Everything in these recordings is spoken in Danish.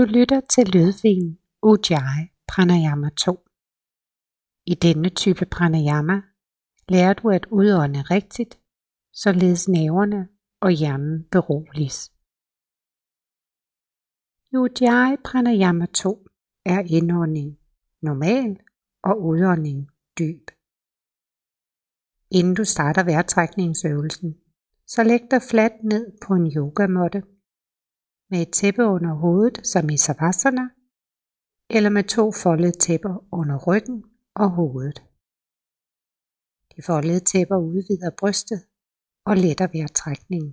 Du lytter til lydfilen Ujjayi Pranayama 2. I denne type pranayama lærer du at udånde rigtigt, således næverne og hjernen beroliges. Ujjayi Pranayama 2 er indånding normal og udånding dyb. Inden du starter vejrtrækningsøvelsen, så læg dig fladt ned på en yogamåtte med et tæppe under hovedet som i savasana, eller med to foldede tæpper under ryggen og hovedet. De foldede tæpper udvider brystet og letter vejrtrækningen.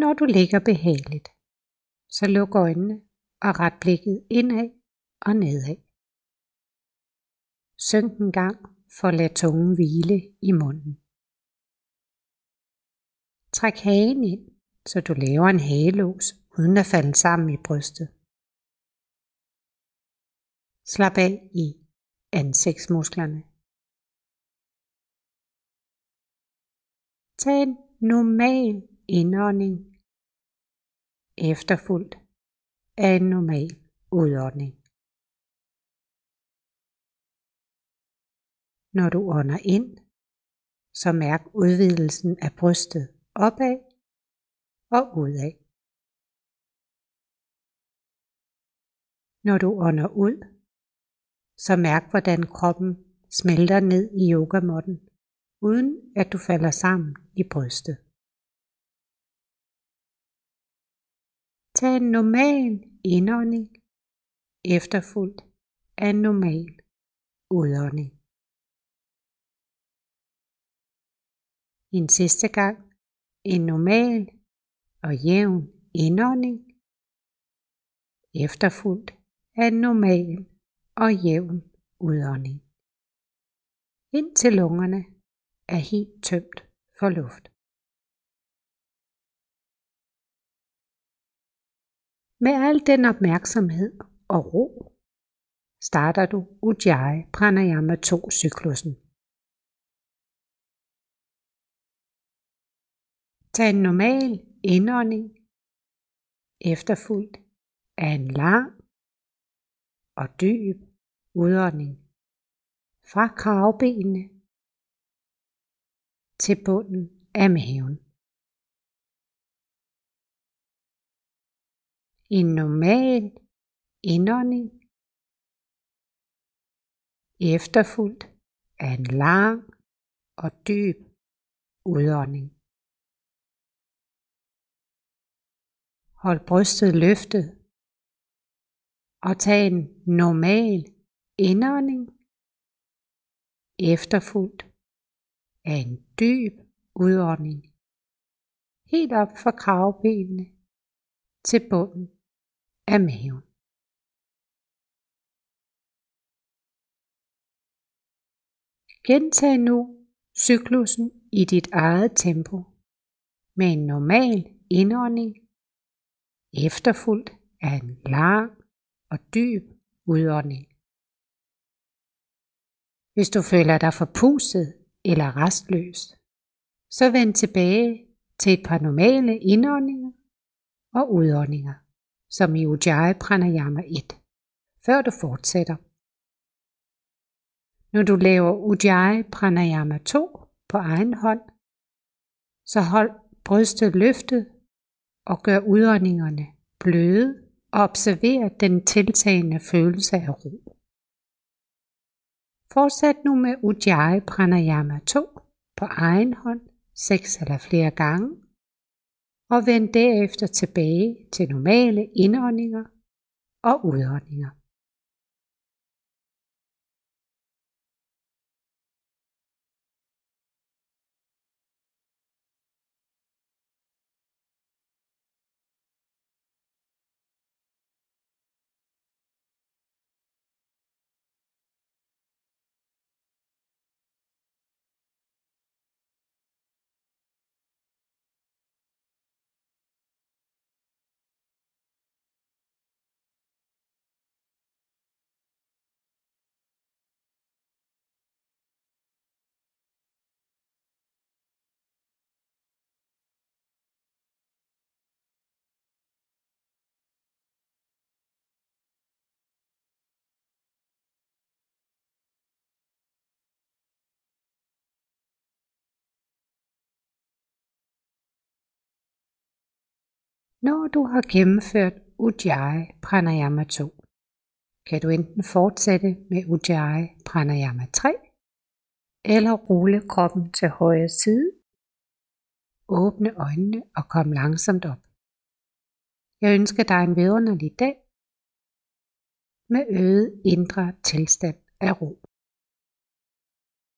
Når du ligger behageligt, så luk øjnene og ret blikket indad og nedad. Synk en gang for at lade tungen hvile i munden. Træk hagen ind, så du laver en hagelås uden at falde sammen i brystet. Slap af i ansigtsmusklerne. Tag en normal indånding, efterfulgt af en normal udånding. Når du ånder ind, så mærk udvidelsen af brystet opad og udad. Når du ånder ud, så mærk hvordan kroppen smelter ned i yogamotten, uden at du falder sammen i brystet. Tag en normal indånding, efterfulgt af en normal udånding. En sidste gang en normal og jævn indånding, efterfulgt af en normal og jævn udånding, indtil lungerne er helt tømt for luft. Med al den opmærksomhed og ro starter du Ujjayi Pranayama 2 Tag en normal indånding, efterfulgt af en lang og dyb udånding fra kravbenene til bunden af maven. En normal indånding, efterfulgt af en lang og dyb udånding. Hold brystet løftet. Og tag en normal indånding, efterfulgt af en dyb udånding, helt op fra kravbenene til bunden af maven. Gentag nu cyklusen i dit eget tempo. Med en normal indånding efterfulgt af en lang og dyb udånding. Hvis du føler dig forpustet eller restløs, så vend tilbage til et par normale indåndinger og udåndinger, som i Ujjayi Pranayama 1, før du fortsætter. Når du laver Ujjayi Pranayama 2 på egen hånd, så hold brystet løftet og gør udåndingerne bløde og observer den tiltagende følelse af ro. Fortsæt nu med Ujjayi Pranayama 2 på egen hånd seks eller flere gange, og vend derefter tilbage til normale indåndinger og udåndinger. Når du har gennemført Ujjayi Pranayama 2, kan du enten fortsætte med Ujjayi Pranayama 3, eller rulle kroppen til højre side, åbne øjnene og kom langsomt op. Jeg ønsker dig en vidunderlig dag med øget indre tilstand af ro.